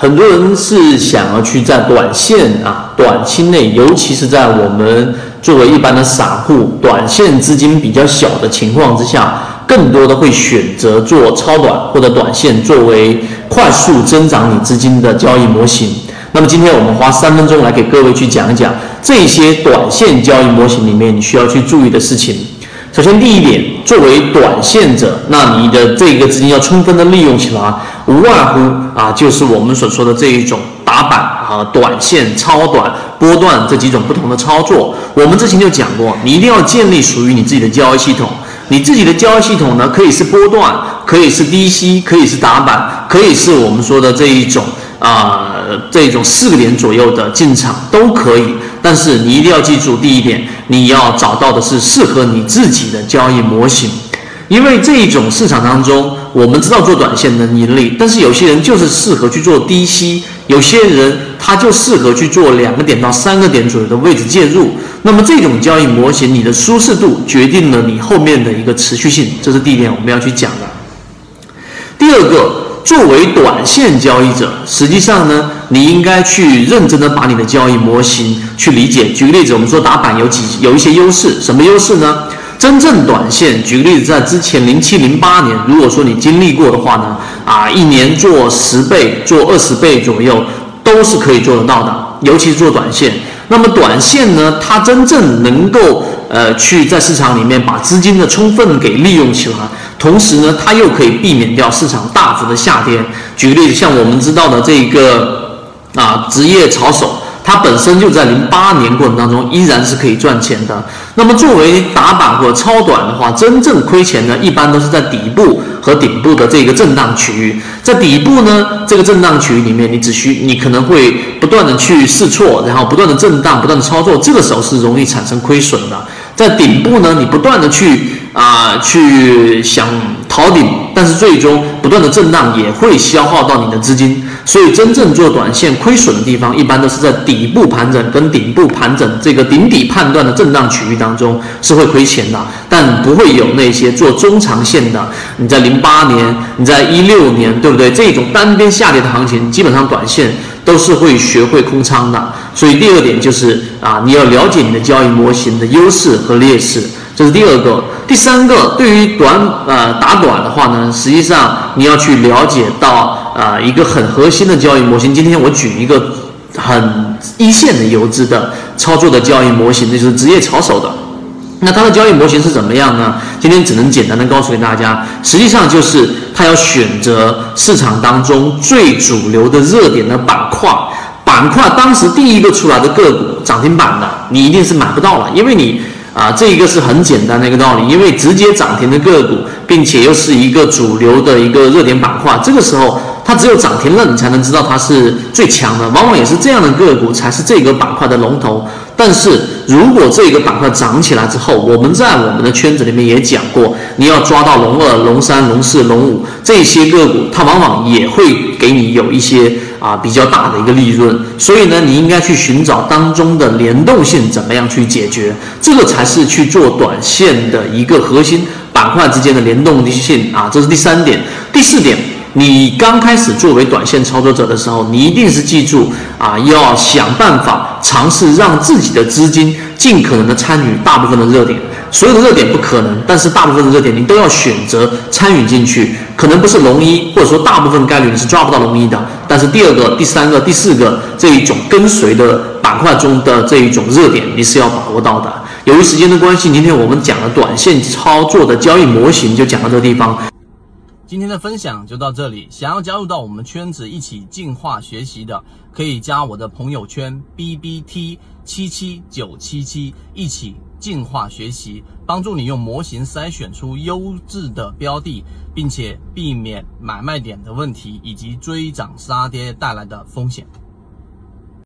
很多人是想要去在短线啊、短期内，尤其是在我们作为一般的散户，短线资金比较小的情况之下，更多的会选择做超短或者短线作为快速增长你资金的交易模型。那么今天我们花三分钟来给各位去讲一讲这些短线交易模型里面你需要去注意的事情。首先，第一点，作为短线者，那你的这个资金要充分的利用起来，无外乎啊，就是我们所说的这一种打板啊、短线、超短、波段这几种不同的操作。我们之前就讲过，你一定要建立属于你自己的交易系统。你自己的交易系统呢，可以是波段，可以是低吸，可以是打板，可以是我们说的这一种啊，这种四个点左右的进场都可以。但是你一定要记住，第一点，你要找到的是适合你自己的交易模型，因为这一种市场当中，我们知道做短线能盈利，但是有些人就是适合去做低吸，有些人他就适合去做两个点到三个点左右的位置介入。那么这种交易模型，你的舒适度决定了你后面的一个持续性，这是第一点我们要去讲的。第二个。作为短线交易者，实际上呢，你应该去认真的把你的交易模型去理解。举个例子，我们说打板有几有一些优势，什么优势呢？真正短线，举个例子，在之前零七零八年，如果说你经历过的话呢，啊，一年做十倍、做二十倍左右都是可以做得到的，尤其是做短线。那么短线呢，它真正能够呃去在市场里面把资金的充分给利用起来。同时呢，它又可以避免掉市场大幅的下跌。举个例子，像我们知道的这一个啊，职业炒手，它本身就在零八年过程当中依然是可以赚钱的。那么作为打板或超短的话，真正亏钱呢，一般都是在底部和顶部的这个震荡区域。在底部呢，这个震荡区域里面，你只需你可能会不断的去试错，然后不断的震荡，不断的操作，这个时候是容易产生亏损的。在顶部呢，你不断的去。啊，去想逃顶，但是最终不断的震荡也会消耗到你的资金，所以真正做短线亏损的地方，一般都是在底部盘整跟顶部盘整这个顶底判断的震荡区域当中是会亏钱的，但不会有那些做中长线的。你在零八年，你在一六年，对不对？这种单边下跌的行情，基本上短线都是会学会空仓的。所以第二点就是啊，你要了解你的交易模型的优势和劣势。这是第二个，第三个，对于短呃打短的话呢，实际上你要去了解到啊一个很核心的交易模型。今天我举一个很一线的游资的操作的交易模型，那就是职业炒手的。那它的交易模型是怎么样呢？今天只能简单的告诉给大家，实际上就是它要选择市场当中最主流的热点的板块，板块当时第一个出来的个股涨停板的，你一定是买不到了，因为你。啊，这一个是很简单的一个道理，因为直接涨停的个股，并且又是一个主流的一个热点板块，这个时候它只有涨停了，你才能知道它是最强的。往往也是这样的个股才是这个板块的龙头。但是如果这个板块涨起来之后，我们在我们的圈子里面也讲过，你要抓到龙二、龙三、龙四、龙五这些个股，它往往也会给你有一些。啊，比较大的一个利润，所以呢，你应该去寻找当中的联动性，怎么样去解决？这个才是去做短线的一个核心板块之间的联动性啊，这是第三点。第四点，你刚开始作为短线操作者的时候，你一定是记住啊，要想办法尝试让自己的资金尽可能的参与大部分的热点。所有的热点不可能，但是大部分的热点你都要选择参与进去。可能不是龙一，或者说大部分概率你是抓不到龙一的。但是第二个、第三个、第四个这一种跟随的板块中的这一种热点，你是要把握到的。由于时间的关系，今天我们讲了短线操作的交易模型，就讲到这个地方。今天的分享就到这里。想要加入到我们圈子一起进化学习的，可以加我的朋友圈 B B T 七七九七七，一起进化学习，帮助你用模型筛选出优质的标的，并且避免买卖点的问题以及追涨杀跌带来的风险。